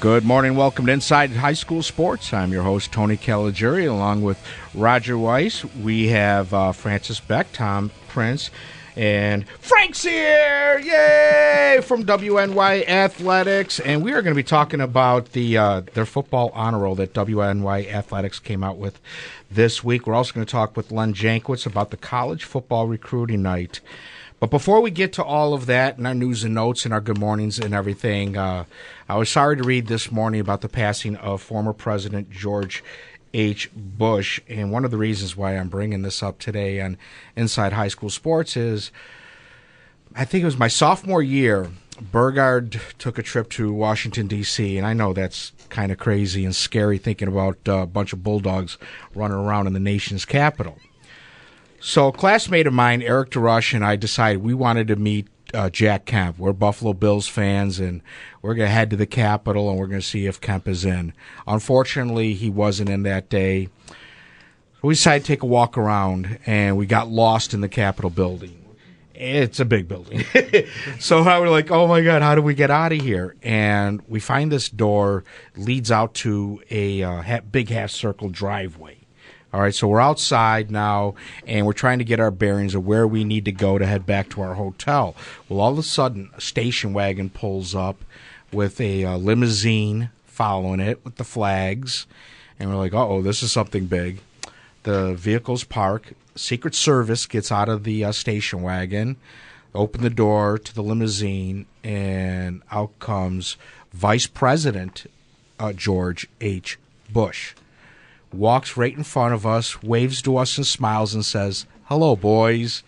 Good morning. Welcome to Inside High School Sports. I'm your host, Tony Caligiuri, along with Roger Weiss. We have uh, Francis Beck, Tom Prince, and Frank's here! Yay! From WNY Athletics. And we are going to be talking about the uh, their football honor roll that WNY Athletics came out with this week. We're also going to talk with Len Jankowitz about the college football recruiting night. But before we get to all of that and our news and notes and our good mornings and everything, uh, I was sorry to read this morning about the passing of former President George H. Bush. And one of the reasons why I'm bringing this up today on Inside High School Sports is I think it was my sophomore year. Burgard took a trip to Washington, D.C., and I know that's kind of crazy and scary thinking about uh, a bunch of bulldogs running around in the nation's capital. So, a classmate of mine, Eric DeRush, and I decided we wanted to meet uh, Jack Kemp. We're Buffalo Bills fans, and we're going to head to the Capitol and we're going to see if Kemp is in. Unfortunately, he wasn't in that day. We decided to take a walk around, and we got lost in the Capitol building. It's a big building. so I was like, oh my God, how do we get out of here? And we find this door leads out to a uh, big half circle driveway. All right, so we're outside now, and we're trying to get our bearings of where we need to go to head back to our hotel. Well, all of a sudden, a station wagon pulls up with a uh, limousine following it with the flags, and we're like, "Oh, this is something big." The vehicles park. Secret Service gets out of the uh, station wagon, open the door to the limousine, and out comes Vice President uh, George H. Bush walks right in front of us, waves to us and smiles and says, Hello, boys.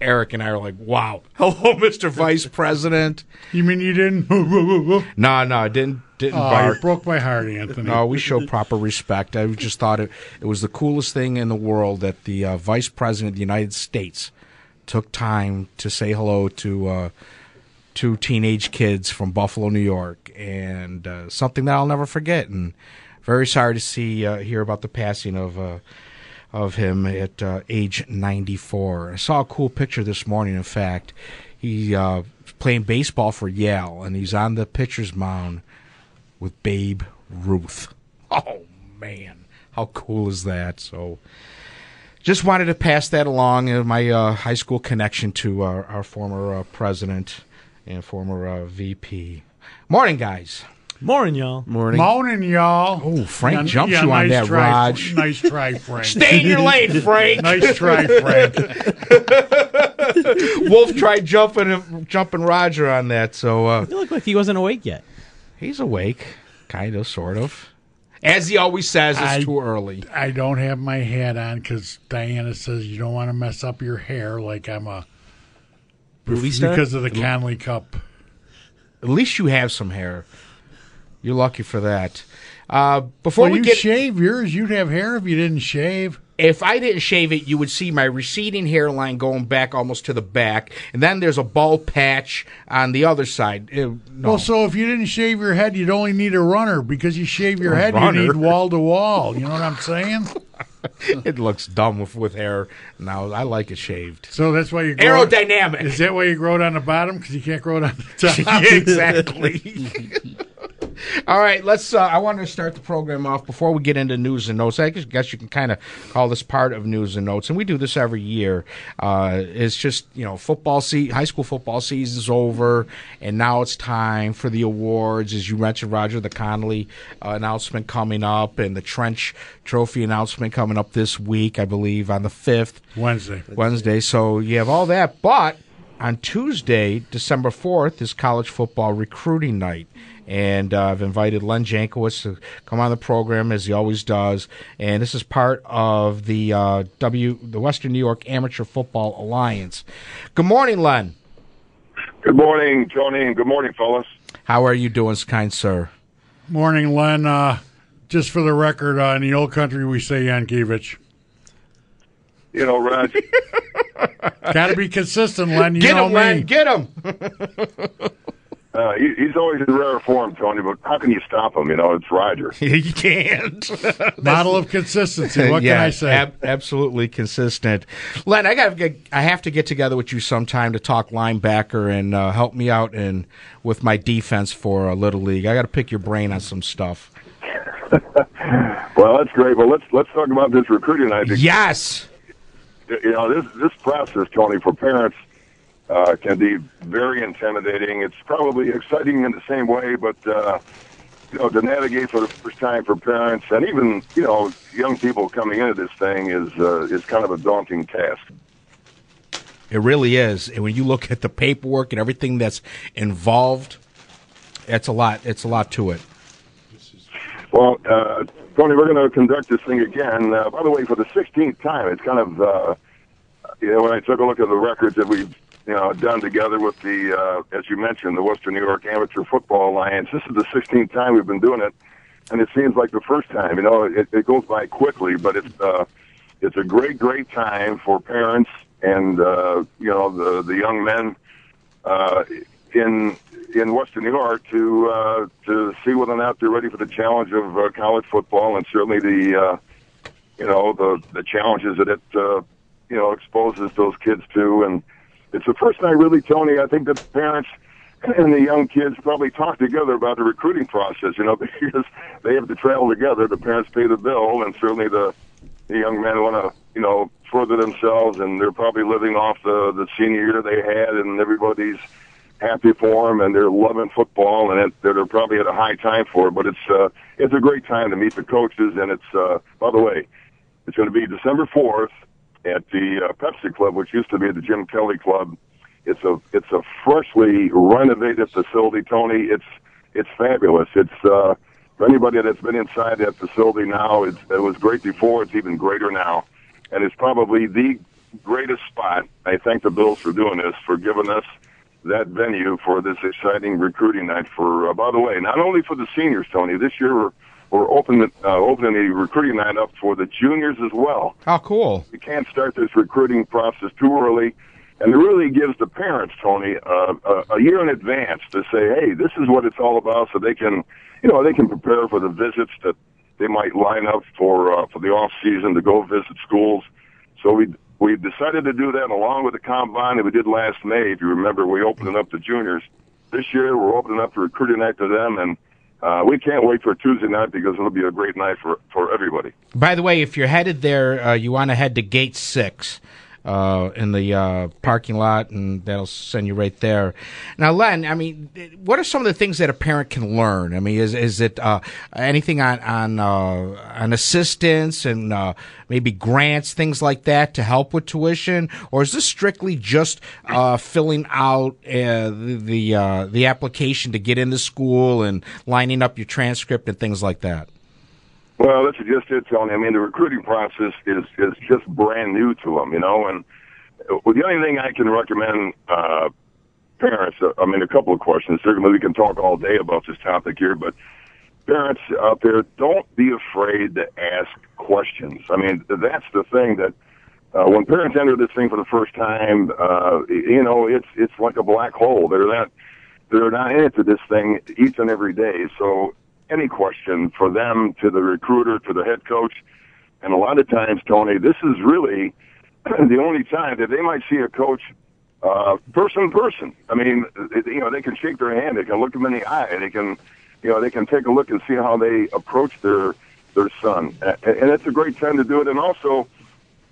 Eric and I are like, wow. Hello, Mr. Vice President. You mean you didn't? no, no, I didn't didn't oh, bark. broke my heart, Anthony. No, we show proper respect. I just thought it, it was the coolest thing in the world that the uh, Vice President of the United States took time to say hello to uh, two teenage kids from Buffalo, New York, and uh, something that I'll never forget. And very sorry to see uh, hear about the passing of uh, of him at uh, age 94. I saw a cool picture this morning. In fact, he uh, playing baseball for Yale, and he's on the pitcher's mound with Babe Ruth. Oh man, how cool is that? So. Just wanted to pass that along, uh, my uh, high school connection to our, our former president and former VP. Morning, guys. Morning, y'all. Morning. Morning, y'all. Oh, Frank yeah, jumps yeah, you nice on that, try, Raj. Nice try, Frank. Stay in your lane, Frank. nice try, Frank. Wolf tried jumping jumping Roger on that, so uh, you look like he wasn't awake yet. He's awake, kind of, sort of. As he always says, it's I, too early. I don't have my hat on because Diana says you don't want to mess up your hair like I'm a movie star because of the Connolly Cup. At least you have some hair. You're lucky for that. Uh, before well, we you get shave yours, you'd have hair if you didn't shave. If I didn't shave it, you would see my receding hairline going back almost to the back, and then there's a bald patch on the other side. It, no. Well, so if you didn't shave your head, you'd only need a runner because you shave your a head, runner. you need wall to wall. You know what I'm saying? it looks dumb with, with hair. Now I like it shaved. So that's why you grow aerodynamic. It, is that why you grow it on the bottom because you can't grow it on the top? exactly. All right, let's. Uh, I want to start the program off before we get into news and notes. I guess you can kind of call this part of news and notes, and we do this every year. Uh, it's just you know, football se- high school football season's over, and now it's time for the awards. As you mentioned, Roger, the Connolly uh, announcement coming up, and the Trench Trophy announcement coming up this week, I believe, on the fifth Wednesday. Wednesday. So you have all that, but on Tuesday, December 4th, is college football recruiting night and uh, I've invited Len Jankowitz to come on the program as he always does. And this is part of the uh, W the Western New York Amateur Football Alliance. Good morning, Len. Good morning, Tony, and good morning, fellas. How are you doing, kind sir? Morning, Len. Uh, just for the record, uh, in the old country, we say Yankiewicz. you know, Raj. Got to be consistent, Len. You Get know him, me. Len. Get him. Uh, he, he's always in rare form, Tony. But how can you stop him? You know, it's Roger. you can't. Model of consistency. What yeah, can I say? ab- absolutely consistent. Len, I got to. I have to get together with you sometime to talk linebacker and uh, help me out and with my defense for a little league. I got to pick your brain on some stuff. Well, that's great. Well, let's let's talk about this recruiting night. because, Yes. You know, this this process, Tony, for parents uh, can be very intimidating. It's probably exciting in the same way, but uh, you know, to navigate for the first time for parents and even you know young people coming into this thing is uh, is kind of a daunting task. It really is. And when you look at the paperwork and everything that's involved, it's a lot. It's a lot to it. Well, uh, Tony, we're going to conduct this thing again. Uh, by the way, for the 16th time, it's kind of, uh, you know, when I took a look at the records that we've, you know, done together with the, uh, as you mentioned, the Western New York Amateur Football Alliance, this is the 16th time we've been doing it, and it seems like the first time. You know, it, it goes by quickly, but it's, uh, it's a great, great time for parents and, uh, you know, the, the young men, uh, in in Western New York to uh, to see whether or not they're ready for the challenge of uh, college football, and certainly the uh, you know the the challenges that it uh, you know exposes those kids to. And it's the first time, really, Tony. I think that the parents and the young kids probably talk together about the recruiting process. You know, because they have to travel together. The parents pay the bill, and certainly the the young men want to you know further themselves, and they're probably living off the the senior year they had, and everybody's happy for them and they're loving football and it, they're probably at a high time for it. But it's uh, it's a great time to meet the coaches and it's uh, by the way, it's going to be December fourth at the uh, Pepsi Club, which used to be the Jim Kelly Club. It's a it's a freshly renovated facility, Tony. It's it's fabulous. It's uh, for anybody that's been inside that facility now. It's, it was great before. It's even greater now, and it's probably the greatest spot. I thank the Bills for doing this, for giving us that venue for this exciting recruiting night. For uh, by the way, not only for the seniors, Tony. This year we're opening uh, opening the recruiting night up for the juniors as well. How cool. We can't start this recruiting process too early, and it really gives the parents, Tony, uh, a, a year in advance to say, hey, this is what it's all about, so they can, you know, they can prepare for the visits that they might line up for uh, for the off season to go visit schools. So we we decided to do that along with the combine that we did last May. If you remember, we opened it up to juniors. This year, we're opening up the recruiting night to them, and uh, we can't wait for Tuesday night because it'll be a great night for for everybody. By the way, if you're headed there, uh, you want to head to Gate Six. Uh, in the uh, parking lot, and that'll send you right there. Now, Len, I mean, what are some of the things that a parent can learn? I mean, is is it uh, anything on on uh, on assistance and uh, maybe grants, things like that, to help with tuition, or is this strictly just uh, filling out uh, the the, uh, the application to get into school and lining up your transcript and things like that? Well, that's just it, Tony. I mean, the recruiting process is is just brand new to them, you know. And the only thing I can recommend uh, parents, uh, I mean, a couple of questions. Certainly, we can talk all day about this topic here, but parents out there, don't be afraid to ask questions. I mean, that's the thing that uh, when parents enter this thing for the first time, uh, you know, it's it's like a black hole. They're not they're not into this thing each and every day. So any question for them to the recruiter to the head coach, and a lot of times, Tony, this is really the only time that they might see a coach uh, person person. I mean, you know, they can shake their hand, they can look them in the eye, they can, you know, they can take a look and see how they approach their their son, and, and it's a great time to do it. And also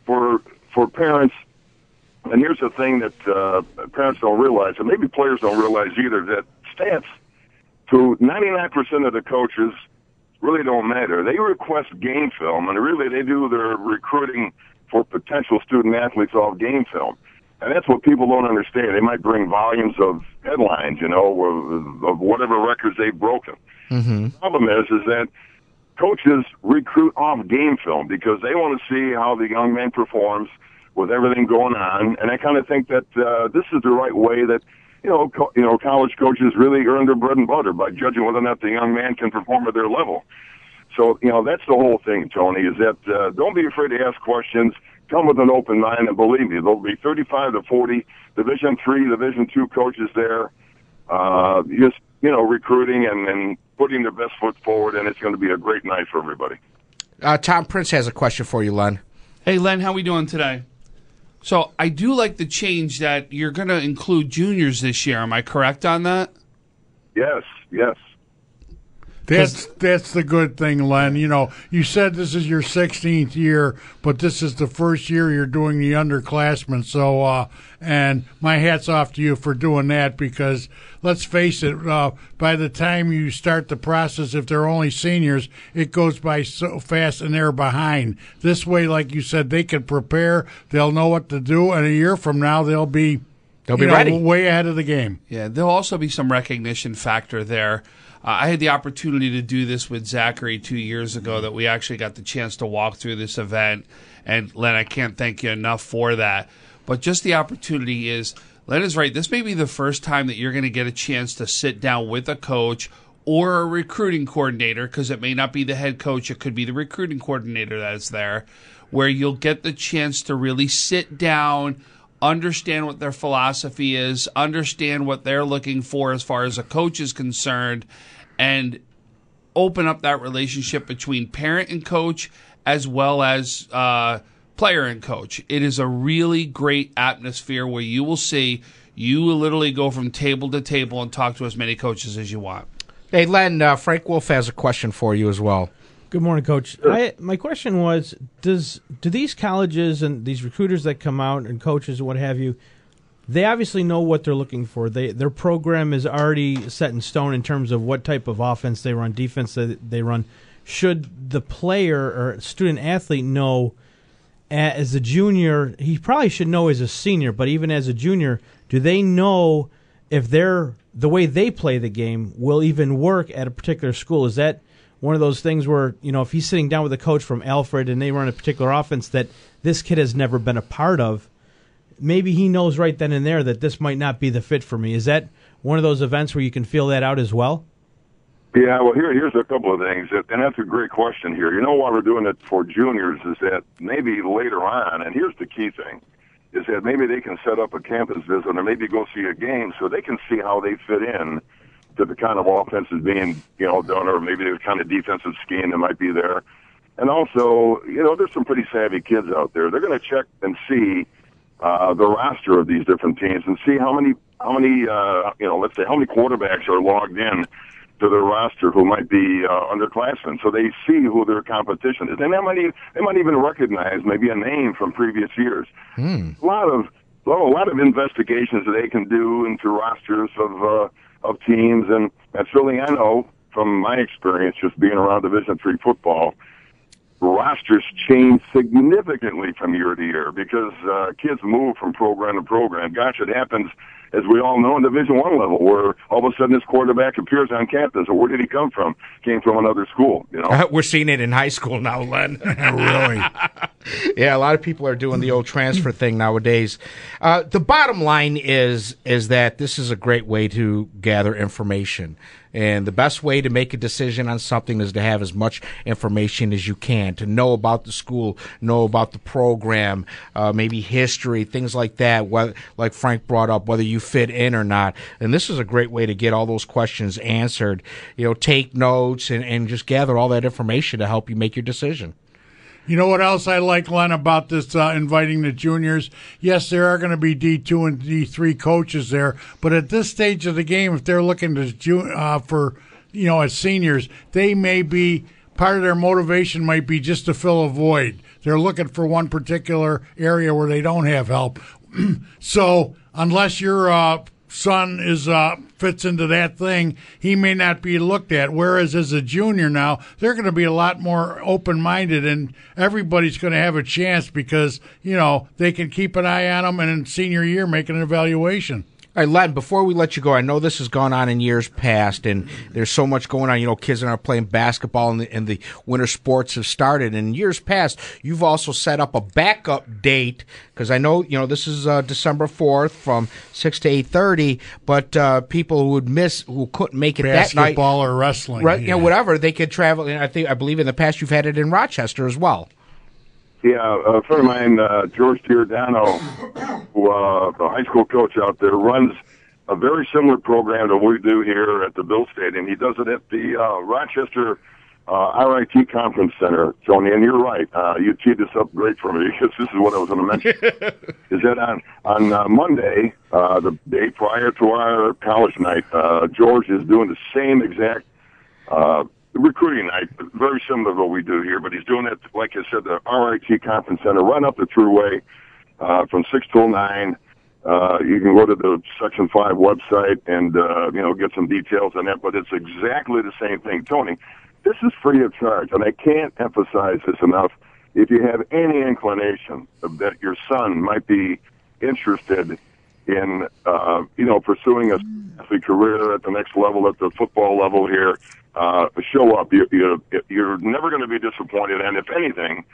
for for parents, and here's the thing that uh, parents don't realize, and maybe players don't realize either, that stats to 99% of the coaches really don't matter. They request game film, and really they do their recruiting for potential student athletes off game film. And that's what people don't understand. They might bring volumes of headlines, you know, of, of whatever records they've broken. Mm-hmm. The problem is, is that coaches recruit off game film because they want to see how the young man performs with everything going on. And I kind of think that uh, this is the right way that you know, co- you know, college coaches really earn their bread and butter by judging whether or not the young man can perform at their level. So you know that's the whole thing, Tony. Is that uh, don't be afraid to ask questions. Come with an open mind, and believe me, there'll be 35 to 40 Division three, Division two coaches there. Uh, just you know, recruiting and, and putting their best foot forward, and it's going to be a great night for everybody. Uh, Tom Prince has a question for you, Len. Hey, Len, how we doing today? So I do like the change that you're going to include juniors this year. Am I correct on that? Yes, yes. That's that's the good thing, Len. You know, you said this is your 16th year, but this is the first year you're doing the underclassmen. So, uh, and my hats off to you for doing that because let's face it, uh, by the time you start the process, if they're only seniors, it goes by so fast and they're behind. This way, like you said, they can prepare, they'll know what to do, and a year from now they'll be They'll be know, ready. way ahead of the game. Yeah, there'll also be some recognition factor there. Uh, I had the opportunity to do this with Zachary two years ago. That we actually got the chance to walk through this event, and Len, I can't thank you enough for that. But just the opportunity is, Len is right. This may be the first time that you're going to get a chance to sit down with a coach or a recruiting coordinator, because it may not be the head coach; it could be the recruiting coordinator that is there, where you'll get the chance to really sit down understand what their philosophy is, understand what they're looking for as far as a coach is concerned, and open up that relationship between parent and coach as well as uh, player and coach. It is a really great atmosphere where you will see you will literally go from table to table and talk to as many coaches as you want. Hey, Len, uh, Frank Wolf has a question for you as well. Good morning, Coach. I, my question was: Does do these colleges and these recruiters that come out and coaches and what have you? They obviously know what they're looking for. They their program is already set in stone in terms of what type of offense they run, defense that they run. Should the player or student athlete know as a junior? He probably should know as a senior, but even as a junior, do they know if they're the way they play the game will even work at a particular school? Is that one of those things where you know if he's sitting down with a coach from Alfred and they run a particular offense that this kid has never been a part of, maybe he knows right then and there that this might not be the fit for me. Is that one of those events where you can feel that out as well? Yeah, well, here here's a couple of things, and that's a great question here. You know why we're doing it for juniors is that maybe later on, and here's the key thing, is that maybe they can set up a campus visit or maybe go see a game so they can see how they fit in to the kind of offenses being, you know, done, or maybe the kind of defensive scheme that might be there. And also, you know, there's some pretty savvy kids out there. They're going to check and see uh, the roster of these different teams and see how many, how many, uh, you know, let's say how many quarterbacks are logged in to their roster who might be uh, underclassmen, so they see who their competition is, and they might even, they might even recognize maybe a name from previous years. A lot of well, a lot of investigations that they can do into rosters of uh, of teams, and and certainly I know from my experience just being around Division three football, rosters change significantly from year to year because uh, kids move from program to program. Gosh, it happens as we all know in Division One level, where all of a sudden this quarterback appears on campus. Or where did he come from? Came from another school, you know. Uh, we're seeing it in high school now, Len. really? yeah, a lot of people are doing the old transfer thing nowadays. Uh, the bottom line is is that this is a great way to gather information, and the best way to make a decision on something is to have as much information as you can to know about the school, know about the program, uh, maybe history, things like that. What, like Frank brought up, whether you fit in or not, and this is a great way to get all those questions answered. You know, take notes and, and just gather all that information to help you make your decision. You know what else I like, Len, about this uh, inviting the juniors? Yes, there are going to be D2 and D3 coaches there, but at this stage of the game, if they're looking to ju- uh, for, you know, as seniors, they may be part of their motivation might be just to fill a void. They're looking for one particular area where they don't have help. so unless your uh, son is uh, fits into that thing, he may not be looked at. Whereas as a junior now, they're going to be a lot more open minded, and everybody's going to have a chance because you know they can keep an eye on them, and in senior year make an evaluation. All right, Len, before we let you go, I know this has gone on in years past, and there's so much going on. You know, kids are playing basketball, and the, and the winter sports have started. And in years past, you've also set up a backup date because I know you know this is uh, December fourth from six to eight thirty. But uh, people who would miss, who couldn't make it that night, Basketball or wrestling. right? You know, yeah. whatever they could travel. And I think I believe in the past you've had it in Rochester as well. Yeah, a friend of mine, uh, George Giordano, who uh, the high school coach out there, runs a very similar program to what we do here at the Bill Stadium. He does it at the uh, Rochester uh, RIT Conference Center, Tony. And you're right, uh, you teed this up great for me because this is what I was going to mention. is that on on uh, Monday, uh, the day prior to our college night, uh, George is doing the same exact uh, recruiting night, very similar to what we do here, but he's doing it, like I said, the RIT Conference Center, run up the Thruway uh, from 6 till 9. Uh, you can go to the Section 5 website and, uh, you know, get some details on that, but it's exactly the same thing. Tony, this is free of charge, and I can't emphasize this enough. If you have any inclination that your son might be interested in uh, you know pursuing a athlete career at the next level, at the football level here, uh, show up. You, you, you're never going to be disappointed, and if anything,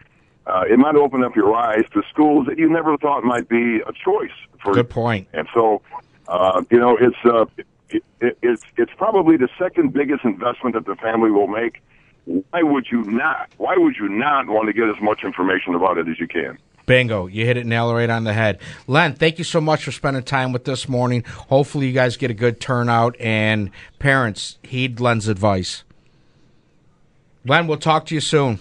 uh, it might open up your eyes to schools that you never thought might be a choice for. Good point. And so, uh, you know, it's uh, it, it, it's it's probably the second biggest investment that the family will make. Why would you not? Why would you not want to get as much information about it as you can? Bingo. You hit it nail right on the head. Len, thank you so much for spending time with us this morning. Hopefully, you guys get a good turnout, and parents, heed Len's advice. Len, we'll talk to you soon.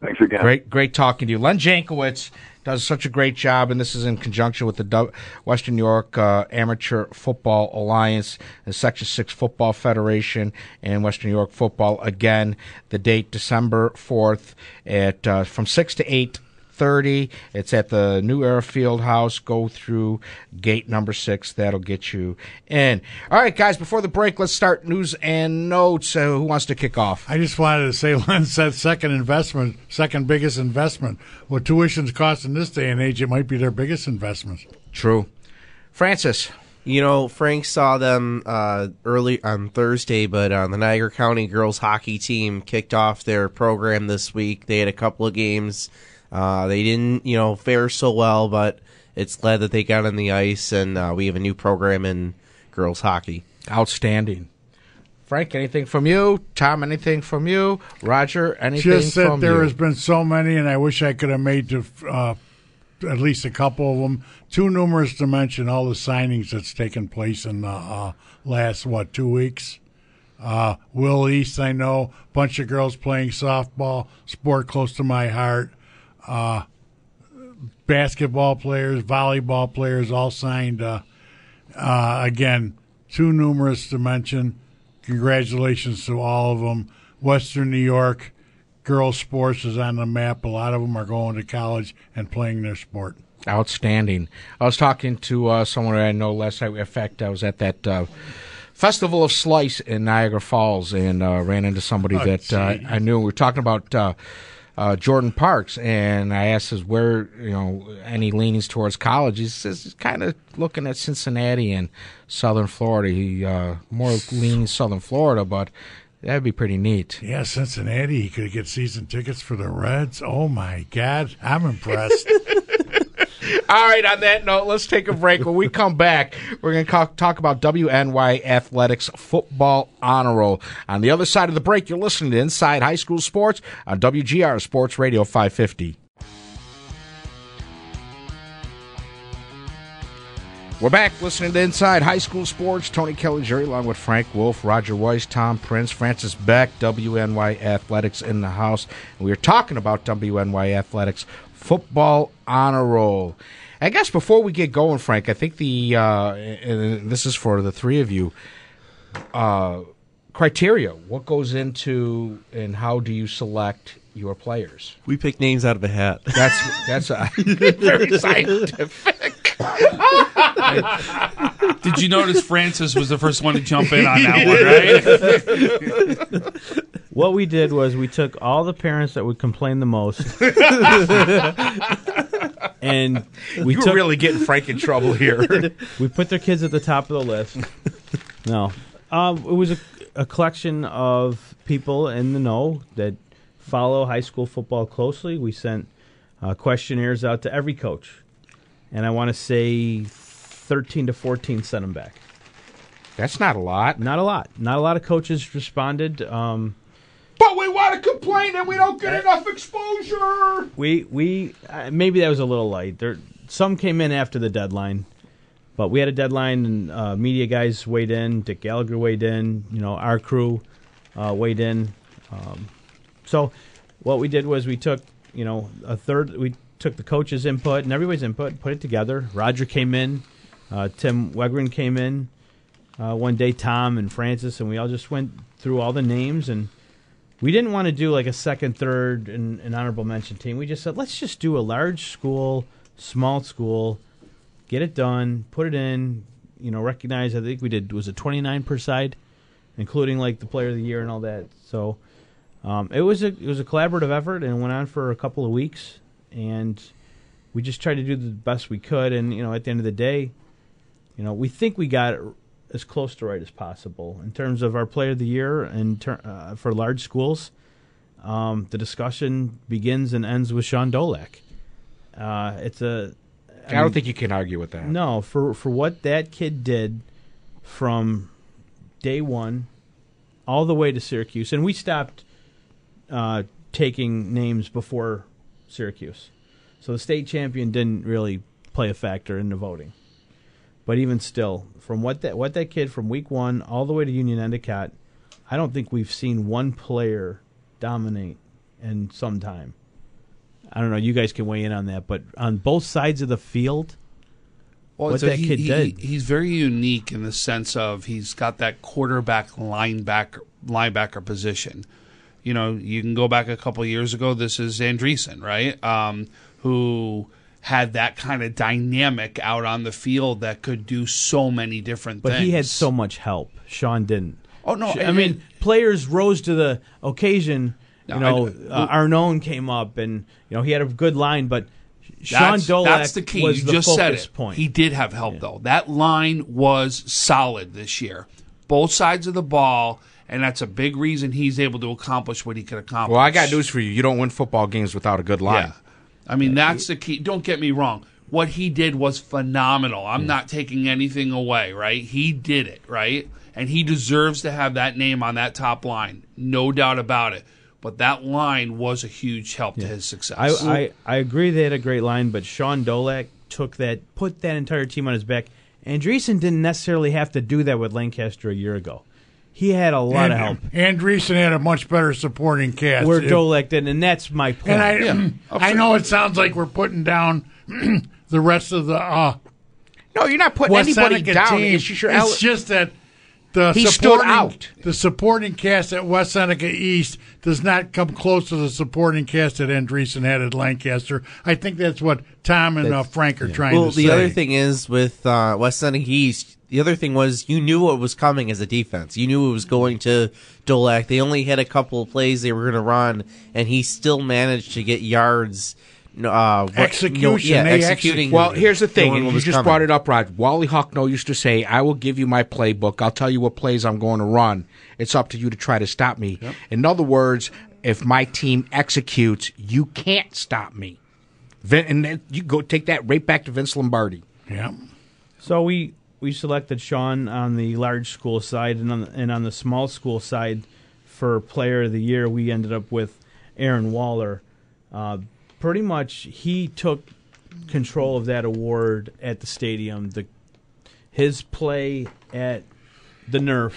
Thanks again. Great, great talking to you. Len Jankowitz does such a great job, and this is in conjunction with the Western New York uh, Amateur Football Alliance, the Section 6 Football Federation, and Western New York Football. Again, the date December 4th at uh, from 6 to 8 30. It's at the New Era Field House. Go through gate number six. That'll get you in. All right, guys, before the break, let's start news and notes. Uh, who wants to kick off? I just wanted to say, Len said second investment, second biggest investment. What tuition's cost in this day and age, it might be their biggest investment. True. Francis. You know, Frank saw them uh, early on Thursday, but uh, the Niagara County girls hockey team kicked off their program this week. They had a couple of games. Uh, they didn't, you know, fare so well, but it's glad that they got on the ice, and uh, we have a new program in girls hockey. Outstanding. Frank, anything from you? Tom, anything from you? Roger, anything Just that there you? has been so many, and I wish I could have made to, uh, at least a couple of them. Too numerous to mention all the signings that's taken place in the uh, last what two weeks. Uh, Will East, I know, bunch of girls playing softball, sport close to my heart. Uh, basketball players, volleyball players, all signed. Uh, uh, again, too numerous to mention. Congratulations to all of them. Western New York girls sports is on the map. A lot of them are going to college and playing their sport. Outstanding. I was talking to uh, someone I know last night. In fact, I was at that uh, Festival of Slice in Niagara Falls and uh, ran into somebody Oh, that uh. I knew. We were talking about uh, Jordan Parks, and I asked him where you know any leanings towards college. He says he's kind of looking at Cincinnati and Southern Florida. He uh, more leaning Southern Florida, but that'd be pretty neat. Yeah, Cincinnati, he could get season tickets for the Reds. Oh my God, I'm impressed. All right, on that note, let's take a break. When we come back, we're going to talk about WNY Athletics Football Honor Roll. On the other side of the break, you're listening to Inside High School Sports on WGR Sports Radio 550. We're back listening to Inside High School Sports. Tony Caligiuri, along with Frank Wolf, Roger Weiss, Tom Prince, Francis Beck, WNY Athletics in the house. And we are talking about WNY Athletics Football Honor Roll. I guess before we get going, Frank, I think the uh, and this is for the three of you. Uh, criteria: what goes into and how do you select your players? We pick names out of a hat. That's that's a very scientific. Did you notice Francis was the first one to jump in on that one, right? What we did was we took all the parents that would complain the most, and we you were took, really getting Frank in trouble here. we put their kids at the top of the list. No, um, it was a, a collection of people in the know that follow high school football closely. We sent uh, questionnaires out to every coach, and I want to say thirteen to fourteen sent them back. That's not a lot. Not a lot. Not a lot of coaches responded. Um, But we want to complain that we don't get enough exposure. we we uh, maybe that was a little light. There, some came in after the deadline, but we had a deadline, and uh, media guys weighed in. Dick Gallagher weighed in. You know, our crew uh, weighed in. Um, so what we did was we took you know a third. We took the coaches' input and everybody's input, put it together. Roger came in. Uh, Tim Wegren came in uh, one day. Tom and Francis, and we all just went through all the names and we didn't want to do like a second, third, and an honorable mention team. We just said let's just do a large school, small school, get it done, put it in. You know, recognize. I think we did was it twenty nine per side, including like the player of the year and all that. So um, it was a it was a collaborative effort and went on for a couple of weeks, and we just tried to do the best we could. And you know, at the end of the day, you know, we think we got it as close to right as possible in terms of our player of the year and ter- uh, for large schools. Um, the discussion begins and ends with Sean Dolak. Uh, it's a. I don't think you can argue with that. No, for for what that kid did from day one all the way to Syracuse, and we stopped uh, taking names before Syracuse, so the state champion didn't really play a factor in the voting. But even still, from what that what that kid from week one all the way to Union Endicott, I don't think we've seen one player dominate in some time. I don't know. You guys can weigh in on that, but on both sides of the field, Well, what a- that he- kid he- did. He's very unique in the sense of he's got that quarterback linebacker linebacker position. You know, you can go back a couple years ago. This is Andreessen, right? Um, who had that kind of dynamic out on the field that could do so many different But things. But he had so much help. Sean didn't. Oh, no, I and- mean, players rose to the occasion. You know, I- uh, Arnone came up, and you know he had a good line, but Sean That's, Dolak that's the key. was you the just focus said it. point. He did have help though. That line was solid this year, both sides of the ball, and that's a big reason he's able to accomplish what he could accomplish. Well, I got news for you. You don't win football games without a good line. Yeah. I mean, that's the key. Don't get me wrong. What he did was phenomenal. I'm not taking anything away, right? He did it, right? And he deserves to have that name on that top line. No doubt about it. But that line was a huge help to his success. I, I I agree they had a great line, but Sean Dolak took that, put that entire team on his back. Andreessen didn't necessarily have to do that with Lancaster a year ago. He had a lot and, of help. Andreessen had a much better supporting cast. Where If- Dolak did, and that's my point. and I, I know it sounds like we're putting down the rest of the uh, No, you're not putting West anybody Seneca down. team. It's just your It's ele- just that the He stood supporting, out. The supporting cast at West Seneca East does not come close to the supporting cast that Andreessen had at Lancaster. I think that's what Tom and uh, Frank are trying Well, to say. Well, the other thing is with uh, West Seneca East. The other thing was you knew what was coming as a defense. You knew it was going to Dolak. They only had a couple of plays they were going to run, and he still managed to get yards. Uh, what- Execution. yeah, They executing. Well, here's the thing, knowing and what you just coming. brought it up, Rod. Wally Hucknall used to say, "I will give you my playbook. I'll tell you what plays I'm going to run. It's up to you to try to stop me." In other words, if my team executes, you can't stop me. Vin, and then you go take that right back to Vince Lombardi. yeah. So we we selected Sean on the large school side, and on the, and on the small school side for Player of the Year, we ended up with Aaron Waller. Uh, pretty much, he took control of that award at the stadium. The his play at the Nerf.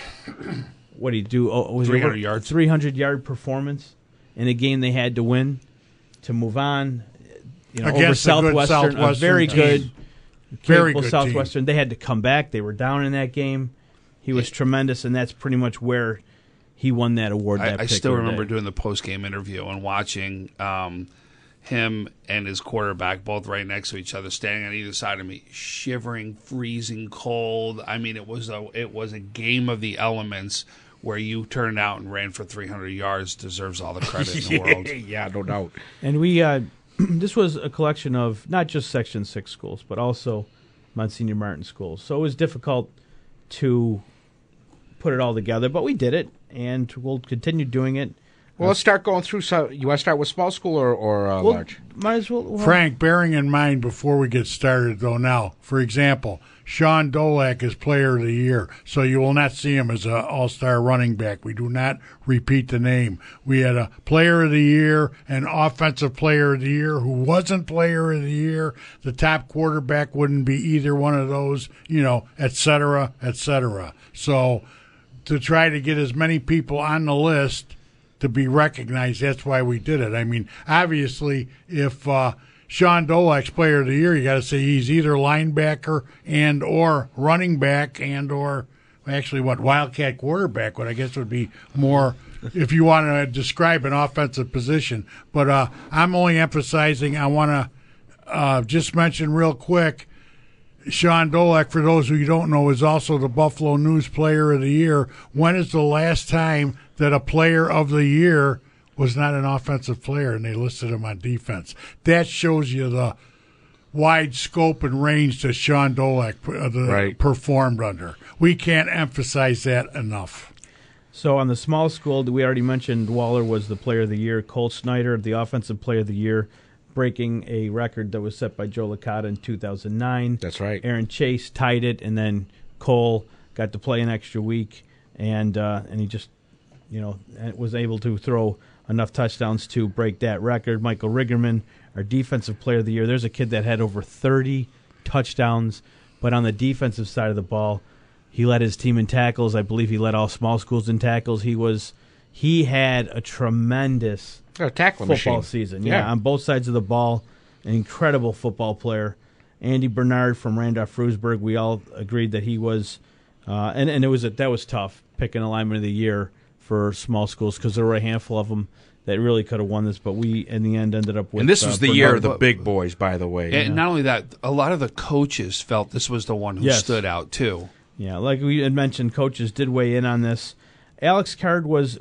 What did he do? Oh, was 300 over yards. Three hundred yard performance in a game they had to win to move on. You know, Against over good Southwestern, a very team. good Very good Southwestern. They had to come back. They were down in that game. He was tremendous, and that's pretty much where he won that award. that I, I still remember day. doing the post game interview and watching um, him and his quarterback both right next to each other, standing on either side of me, shivering, freezing cold. I mean, it was a it was a game of the elements where you turned out and ran for 300 yards. Deserves all the credit in the world. yeah, no doubt. And we uh, this was a collection of not just Section Six schools, but also Monsignor Martin schools. So it was difficult to put it all together, but we did it, and we'll continue doing it. Well, let's start going through. So, you want to start with small school or, or uh, Well, large? Might as well. well, Frank, bearing in mind before we get started, though, now, for example, Sean Dolak is Player of the Year, so you will not see him as an All Star running back. We do not repeat the name. We had a Player of the Year, an Offensive Player of the Year who wasn't Player of the Year. The top quarterback wouldn't be either one of those, you know, et cetera, et cetera. So to try to get as many people on the list to be recognized. That's why we did it. I mean, obviously, if uh, Sean Dolak's Player of the Year, you got to say he's either linebacker and or running back and or actually what Wildcat quarterback. What I guess would be more if you want to describe an offensive position. But uh, I'm only emphasizing. I want to uh, just mention real quick. Sean Dolak, for those who you don't know, is also the Buffalo News Player of the Year. When is the last time that a Player of the Year was not an offensive player and they listed him on defense? That shows you the wide scope and range that Sean Dolak uh, the, Right. performed under. We can't emphasize that enough. So on the small school, we already mentioned Waller was the player of the year. Cole Snyder, the offensive player of the year, breaking a record that was set by Joe Licata in 2009. That's right. Aaron Chase tied it, and then Cole got to play an extra week, and uh, and he just, you know, was able to throw enough touchdowns to break that record. Michael Riggerman, our defensive player of the year. There's a kid that had over 30 touchdowns, but on the defensive side of the ball, he led his team in tackles. I believe he led all small schools in tackles. He was he had a tremendous A tackling football machine. season. Yeah, Yeah. on both sides of the ball, an incredible football player. Andy Bernard from Randolph Frewsburg. We all agreed that he was, uh, and and it was a, that was tough picking alignment of the year for small schools because there were a handful of them that really could have won this, but we in the end ended up with. And this uh, was the year of the big boys, by the way. And not only that, a lot of the coaches felt this was the one who Yes. stood out too. Yeah, like we had mentioned, coaches did weigh in on this. Alex Card was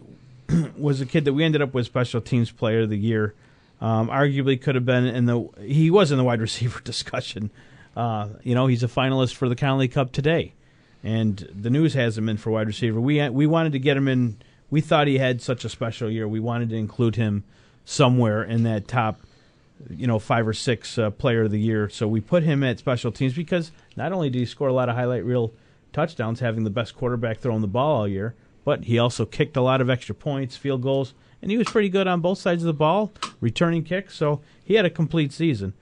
was a kid that we ended up with special teams player of the year. Um, arguably could have been in the he was in the wide receiver discussion. Uh, you know, he's a finalist for the Connolly Cup today, and the news has him in for wide receiver. We we wanted to get him in. We thought he had such a special year. We wanted to include him somewhere in that top you know five or six uh, player of the year. So we put him at special teams because not only did he score a lot of highlight reel touchdowns, having the best quarterback throwing the ball all year, but he also kicked a lot of extra points, field goals, and he was pretty good on both sides of the ball, returning kicks. So he had a complete season.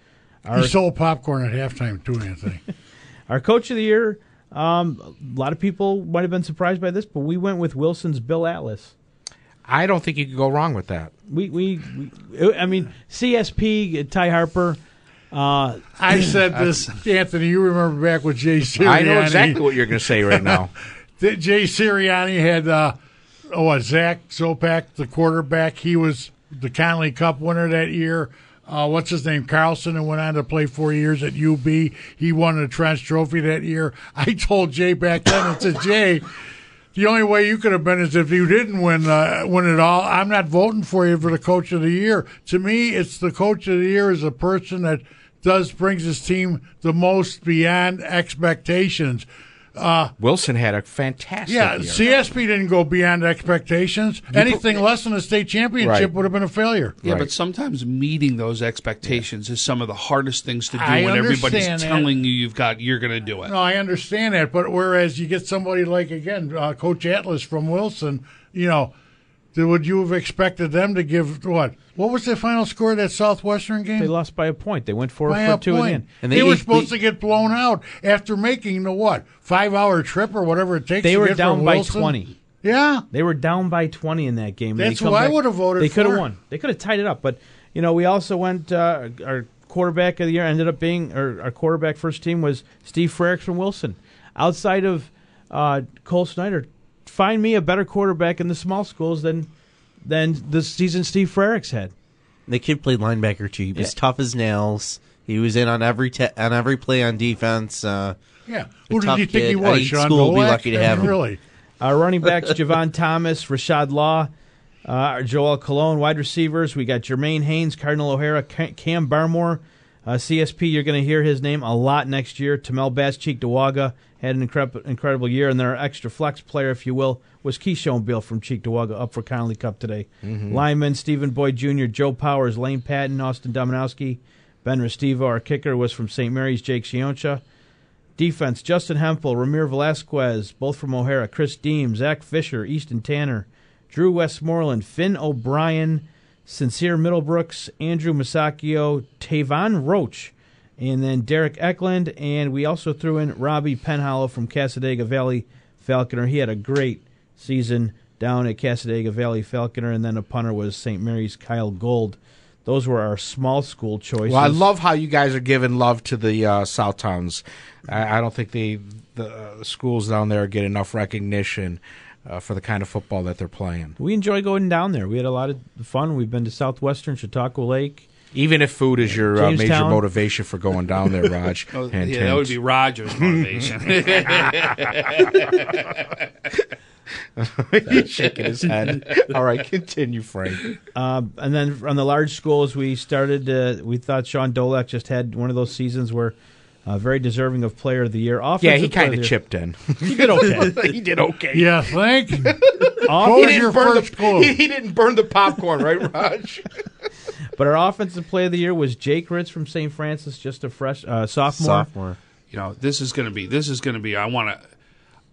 Our, He sold popcorn at halftime too, Anthony. our coach of the year. Um, a lot of people might have been surprised by this, but we went with Wilson's Bill Atlas. I don't think you could go wrong with that. We, we, we I mean, CSP, Ty Harper. Uh, I said this, Anthony. You remember back with Jay Sirianni? I know exactly what you're going to say right now. Jay Sirianni had uh, oh what, Zach Zopak, the quarterback. He was the Connolly Cup winner that year. Uh, what's his name? Carlson, and went on to play four years at UB. He won the Trench Trophy that year. I told Jay back then, I said, Jay, the only way you could have been is if you didn't win uh, win it all. I'm not voting for you for the coach of the year. To me, it's the coach of the year is a person that does brings his team the most beyond expectations. Wilson had a fantastic year. Yeah, year. CSP didn't go beyond expectations. Anything less than a state championship Right. would have been a failure. Yeah, Right. but sometimes meeting those expectations is some of the hardest things to do I when everybody's understand that. telling you you've got you're going to do it. No, I understand that, but whereas you get somebody like again, uh, Coach Atlas from Wilson, you know, th- would you have expected them to give what? What was the final score of that Southwestern game? they lost by a point. They went four By for two in. And they, they- were they- supposed to get blown out after making the what five hour trip or whatever it takes. They were down by Wilson. 20. Yeah, They were down by 20 in that game. they That's who I would have voted They could have won. They could have tied it up. But, you know, we also went, uh, our quarterback of the year ended up being, or our quarterback first team was Steve Frericks from Wilson. Outside of uh, Cole Snyder, find me a better quarterback in the small schools than than the season Steve Frericks had. The kid played linebacker too. He was Yeah. tough as nails. He was in on every te- on every play on defense. Uh, yeah. Who did tough you think he was? Sean school will be lucky to have him. Really? Our running backs, Javon Thomas, Rashad Law, Uh, Joel Cologne, wide receivers. We got Jermaine Haynes, Cardinal O'Hara, Cam Barmore. Uh, CSP, you're going to hear his name a lot next year. Tamel Bass Cheektowaga had an incredible, incredible year, and then our extra flex player, if you will, was Keyshawn Bill from Cheektowaga up for Connolly Cup today. Mm-hmm. Lineman Stephen Boyd Jr., Joe Powers, Lane Patton, Austin Dominowski, Ben Restivo. Our kicker was from St. Mary's, Jake Sioncha. Defense, Justin Hempel, Ramir Velasquez, both from O'Hara, Chris Deem, Zach Fisher, Easton Tanner, Drew Westmoreland, Finn O'Brien, Sincere Middlebrooks, Andrew Masacchio, Tavon Roach, and then Derek Eklund. And we also threw in Robbie Penhollow from Cassadaga Valley Falconer. He had a great season down at Cassadaga Valley Falconer. And then a punter was St. Mary's Kyle Gold. Those were our small school choices. Well, I love how you guys are giving love to the uh, South Towns. I, I, don't think the the uh, schools down there get enough recognition uh, for the kind of football that they're playing. We enjoy going down there. We had a lot of fun. We've been to Southwestern Chautauqua Lake. Even if food is your uh, major motivation for going down there, Raj. oh, yeah, hint. that would be Roger's motivation. He's shaking his head. All right, continue, Frank. Uh, and then on the large schools, we started. Uh, we thought Sean Dolak just had one of those seasons where uh, very deserving of Player of the Year. Offensive yeah, he kind of chipped in. he did okay. he did okay. Yeah, thank you. what was your first the, he, he, didn't burn the popcorn, right, Raj? but our Offensive Player of the Year was Jake Ritz from St. Francis, just a fresh uh, sophomore. Sophomore. You know, this is going to be. This is going to be. I want to.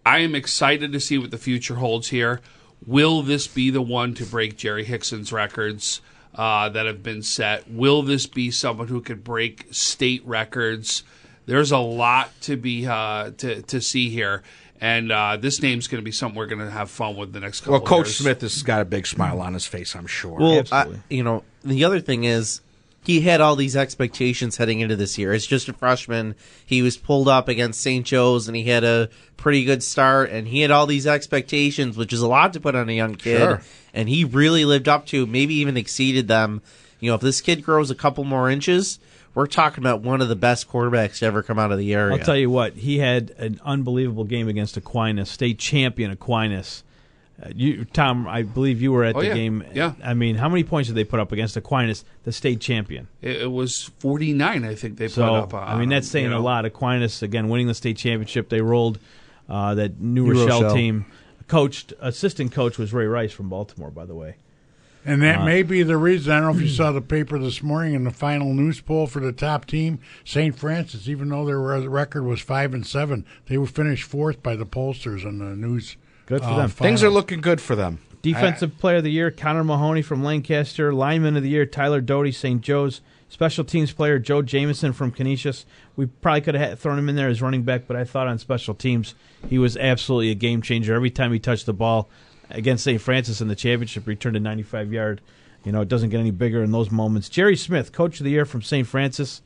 I am excited to see what the future holds here. Will this be the one to break Jerry Hickson's records uh, that have been set? Will this be someone who could break state records? There's a lot to be uh, to to see here. And uh, this name's going to be something we're going to have fun with the next couple. Well, Coach years. Smith has got a big smile on his face, I'm sure. Well, I, you know, the other thing is he had all these expectations heading into this year. As just a freshman, he was pulled up against St. Joe's and he had a pretty good start, and he had all these expectations, which is a lot to put on a young kid. Sure. And he really lived up to, maybe even exceeded them. You know, if this kid grows a couple more inches, we're talking about one of the best quarterbacks to ever come out of the area. I'll tell you what, he had an unbelievable game against Aquinas, state champion Aquinas. Uh, you, Tom, I believe you were at oh, the yeah. game. Yeah. I mean, how many points did they put up against Aquinas, the state champion? It, it was 49, I think they so, put up. I mean, that's saying you know. a lot. Aquinas, again, winning the state championship. They rolled uh, that New, New Rochelle, Rochelle, team. Coached, assistant coach was Ray Rice from Baltimore, by the way. And that uh, may be the reason. I don't know if you saw the paper this morning in the final news poll for the top team, St. Francis. Even though their record was five and seven, they were finished fourth by the pollsters on the news. Good for uh, them. Things are looking good for them. Defensive I, Player of the Year, Connor Mahoney from Lancaster. Lineman of the Year, Tyler Doty, St. Joe's. Special Teams Player, Joe Jameson from Canisius. We probably could have thrown him in there as running back, but I thought on special teams he was absolutely a game changer. Every time he touched the ball, against St. Francis in the championship, returned a 95 yard. You know, it doesn't get any bigger in those moments. Jerry Smith, coach of the year from St. Francis.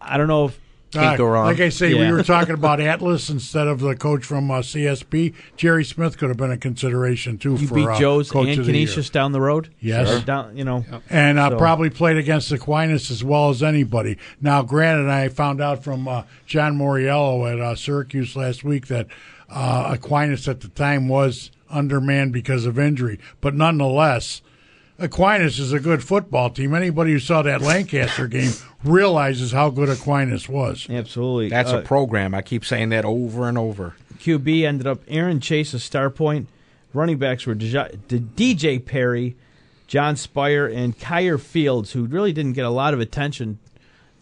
I don't know if can't go wrong. Like I say, Yeah. we were talking about Atlas instead of the coach from uh, CSP. Jerry Smith could have been a consideration too you for beat uh, Joe's coach and of the year. Canisius down the road. Yes. Or down, you know, and uh, So- probably played against Aquinas as well as anybody. Now, granted, I found out from uh, John Moriello at uh, Syracuse last week that uh, Aquinas at the time was undermanned because of injury, but nonetheless. Aquinas is a good football team. Anybody who saw that Lancaster game realizes how good Aquinas was. absolutely. That's Uh, a program. I keep saying that over and over. QB ended up Aaron Chase, a Starpoint. Running backs were DJ Perry, John Spire, and Kyer Fields, who really didn't get a lot of attention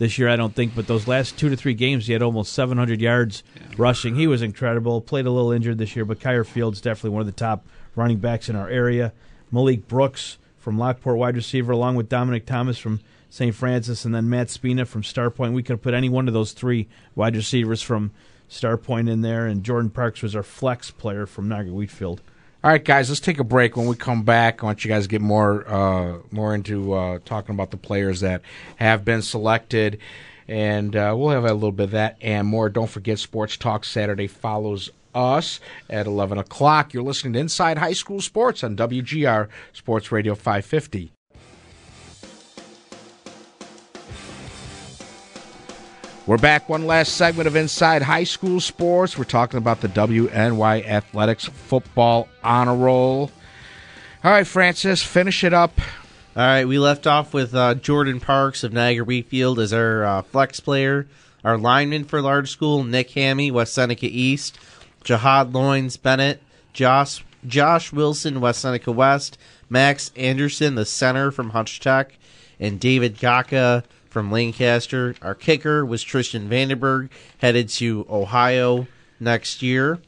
this year, I don't think. But those last two to three games, he had almost 700 yards rushing. He was incredible. Played a little injured this year, but Kyer Fields definitely one of the top running backs in our area. Malik Brooks from Lockport, wide receiver, along with Dominic Thomas from St. Francis, and then Matt Spina from Starpoint. We could have put any one of those three wide receivers from Starpoint in there, and Jordan Parks was our flex player from Niagara Wheatfield. All right, guys, let's take a break. When we come back, I want you guys to get more uh, more into uh, talking about the players that have been selected, and uh, we'll have a little bit of that and more. Don't forget, Sports Talk Saturday follows us at 11 o'clock. You're listening to Inside High School Sports on WGR Sports Radio 550. We're back. One last segment of Inside High School Sports. We're talking about the WNY Athletics Football Honor Roll. All right, Francis, finish it up. All right, we left off with uh, Jordan Parks of Niagara Wheatfield as our uh, flex player. Our lineman for large school, Nick Hammy, West Seneca East. Jihad Loins Bennett, Josh Josh Wilson, West Seneca West. Max Anderson, the center from Hutch Tech. And David Gaka from Lancaster. Our kicker was Tristan Vandenberg, headed to Ohio next year.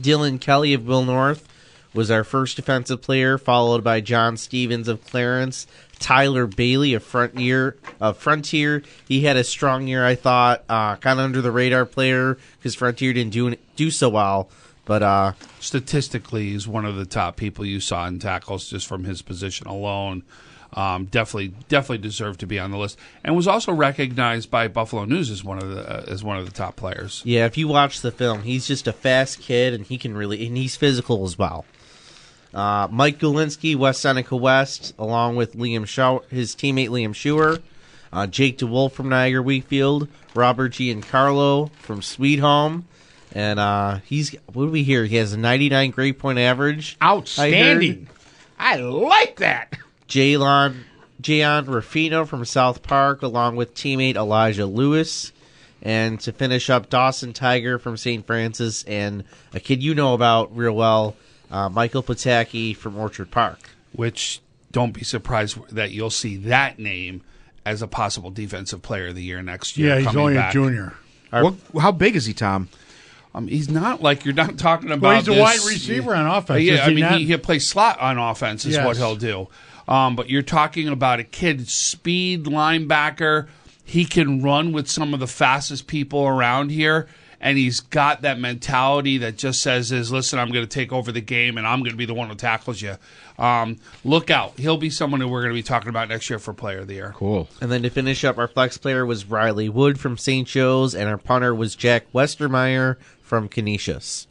Dylan Kelly of Will North was our first defensive player, followed by John Stevens of Clarence, Tyler Bailey of Frontier. Of Frontier, he had a strong year, I thought, uh, kind of under the radar player because Frontier didn't do do so well. But uh, statistically, he's one of the top people you saw in tackles just from his position alone. Um, definitely, definitely deserved to be on the list, and was also recognized by Buffalo News as one of the uh, as one of the top players. Yeah, if you watch the film, he's just a fast kid, and he can really, and he's physical as well. Uh, Mike Gulinski, West Seneca West, along with Liam Shaw, his teammate Liam Schuer. Uh, Jake DeWolf from Niagara Wheatfield. Robert Giancarlo from Sweet Home. And uh, he's, what do we hear? He has a 99 grade point average. Outstanding. I, I like that. Jalon, Jayon Rafino from South Park, along with teammate Elijah Lewis. And to finish up, Dawson Tiger from St. Francis, and a kid you know about real well, uh, Michael Pataki from Orchard Park. Which don't be surprised that you'll see that name as a possible defensive player of the year next year. Yeah, he's only back. a junior. What, how big is he, Tom? Um, he's not like you're not talking about. Well, he's a this- wide receiver on offense. Yeah, I he mean not? he, he'll play slot on offense is Yes. what he'll do. Um, but you're talking about a kid, speed linebacker. He can run with some of the fastest people around here, and he's got that mentality that just says, "Is listen, I'm going to take over the game, and I'm going to be the one who tackles you." Um, look out! He'll be someone who we're going to be talking about next year for Player of the Year. Cool. And then to finish up, our flex player was Riley Wood from St. Joe's, and our punter was Jack Westermeyer from Canisius.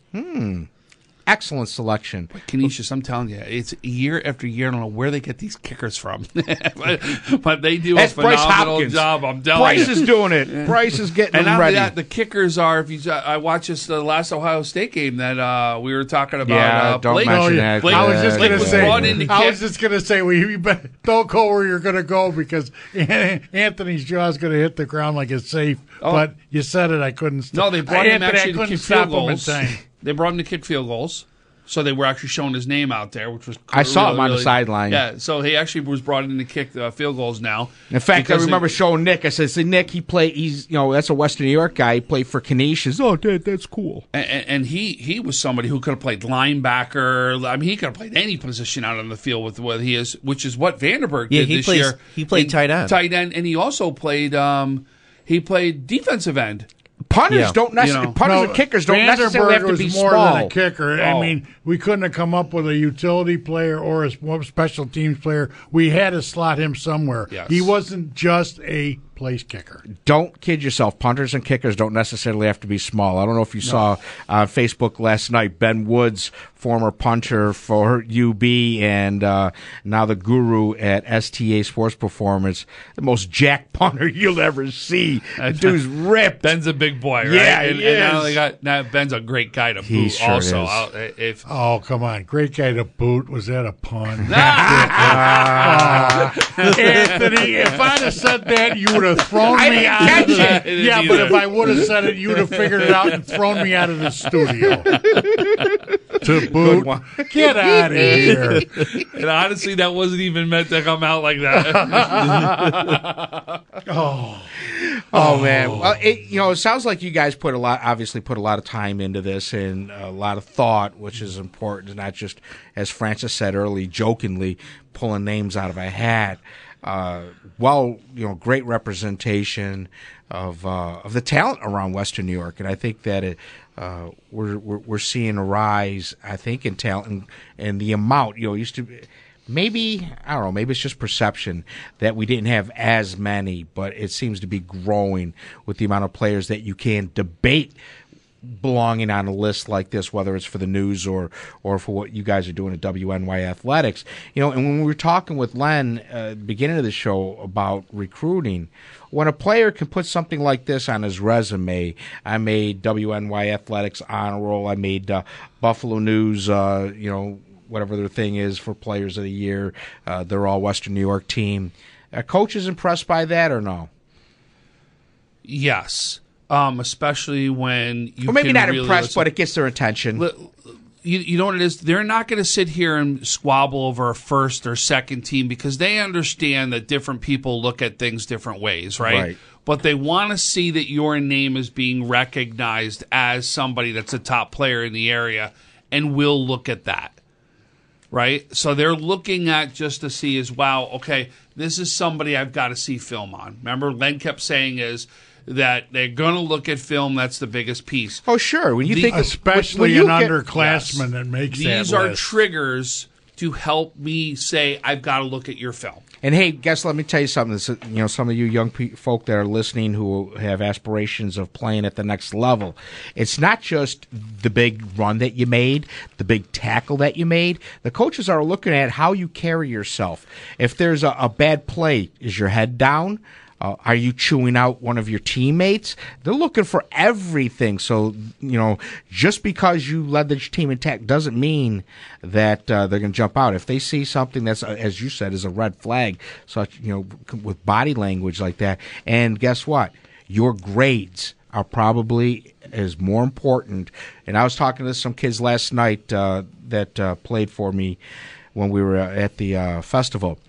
Excellent selection. Canisius, I'm telling you, it's year after year. I don't know where they get these kickers from, but, but they do That's a Bryce phenomenal Hopkins. job. I'm telling Bryce you. is doing it. Bryce is getting And them ready. that, the kickers are. If you, I watched this the last Ohio State game that uh, we were talking about. Yeah, uh, don't Blake, mention that. Blake- I was just Blake going to say. brought I was just going to say, well, you bet, don't go where you're going to go because Anthony's jaw is going to hit the ground like it's safe. Oh. But you said it, I couldn't. St- No, they brought him Anthony, actually I to couldn't kick stop field him in goals. time. They brought him to kick field goals. So they were actually showing his name out there, which was I saw really, him on the really- sideline. Yeah, so he actually was brought in to kick uh, field goals now. In fact, I because remember he- showing Nick. I said, "See, Nick, he played. He's you know that's a Western New York guy. He played for Canisius. Oh, Dad, that's cool. and, and he he was somebody who could have played linebacker. I mean, he could have played any position out on the field with what he is, which is what Vanderberg Yeah, did he this plays- year. he played In- tight end. tight end, and he also played um, he played defensive end. Punters Yeah. don't necessarily. You know. punters No, and kickers don't Vanderberg necessarily have to was be more small. than a kicker. I Oh. mean, we couldn't have come up with a utility player or a special teams player. We had to slot him somewhere. Yes. He wasn't just a place kicker. don't kid yourself. Punters and kickers don't necessarily have to be small. I don't know if you saw on Facebook last night Ben Woods, former punter for UB and uh, now the guru at STA Sports Performance, the most jack punter you'll ever see. Dude's ripped. Ben's a big boy, right? Yeah, and, he and not is. only got, now Ben's a great guy to He boot. sure also, is. I'll- if Oh, come on. Great guy to boot. Was that a pun? Ah. Anthony, if I'd have said that, you would have thrown I me didn't out catch of the it. I didn't Yeah, but either. if I would have said it, you'd have figured it out and thrown me out of the studio. to boot. Get out of here. and honestly, that wasn't even meant to come out like that. Oh Oh, man, well, it, you know, it sounds like you guys put a lot, obviously, put a lot of time into this and a lot of thought, which is important, not just as Francis said early, jokingly pulling names out of a hat. Uh, well, you know, great representation of uh, of the talent around Western New York, and I think that it, uh, we're, we're we're seeing a rise. I think in talent and, and the amount. You know, used to. Maybe I don't know. Maybe it's just perception that we didn't have as many, but it seems to be growing with the amount of players that you can debate belonging on a list like this, whether it's for the news or or for what you guys are doing at WNY Athletics. You know, and when we were talking with Len uh, beginning of the show about recruiting, when a player can put something like this on his resume, I made WNY Athletics honor roll, I made uh, Buffalo News, uh, you know whatever their thing is for Players of the Year. Uh, they're all Western New York team. Are coaches impressed by that or no? Yes, um, especially when you Or maybe can not really impressed, listen- but it gets their attention. Li- you, you know what it is? They're not going to sit here and squabble over a first or second team because they understand that different people look at things different ways, right? Right. But they want to see that your name is being recognized as somebody that's a top player in the area and will look at that. Right? So they're looking at just to see as wow, okay, this is somebody I've got to see film on. Remember, Len kept saying is that they're going to look at film. That's the biggest piece. oh, sure. When you The- think, Especially when you an get- underclassman that makes These that are list. triggers to help me say I've got to look at your film. And hey, guess let me tell you something. This, you know, some of you young pe- folk that are listening who have aspirations of playing at the next level. It's not just the big run that you made, the big tackle that you made. The coaches are looking at how you carry yourself. If there's a, a bad play, is your head down? Uh, are you chewing out one of your teammates? They're looking for everything. So, you know, just because you led the team in tack doesn't mean that uh, they're going to jump out. If they see something that's, uh, as you said, is a red flag, such, you know, with body language like that, and guess what? Your grades are probably is more important. And I was talking to some kids last night uh, that uh, played for me when we were uh, at the festival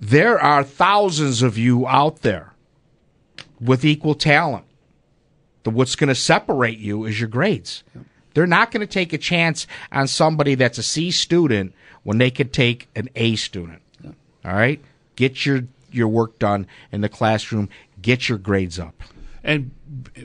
there are thousands of you out there with equal talent. The, what's going to separate you is your grades. They're not going to take a chance on somebody that's a C student when they could take an A student. All right? Get your, your work done in the classroom, get your grades up. And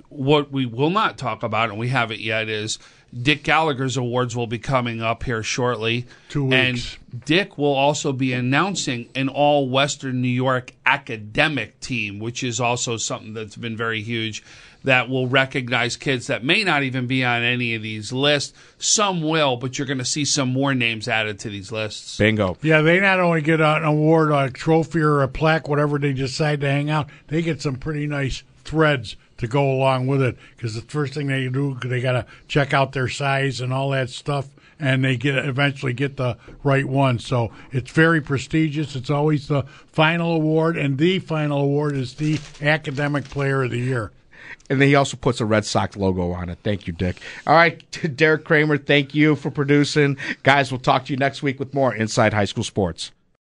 what we will not talk about, and we haven't yet, is Dick Gallagher's awards will be coming up here shortly. Two weeks. And Dick will also be announcing an all Western New York academic team, which is also something that's been very huge. That will recognize kids that may not even be on any of these lists. Some will, but you're going to see some more names added to these lists. Bingo. Yeah, they not only get an award, a trophy, or a plaque, whatever they decide to hang out, they get some pretty nice threads to go along with it. Because the first thing they do, they got to check out their size and all that stuff, and they get eventually get the right one. So it's very prestigious. It's always the final award, and the final award is the academic player of the year. And then he also puts a Red Sox logo on it. Thank you, Dick. All right, Derek Kramer, thank you for producing. Guys, we'll talk to you next week with more Inside High School Sports.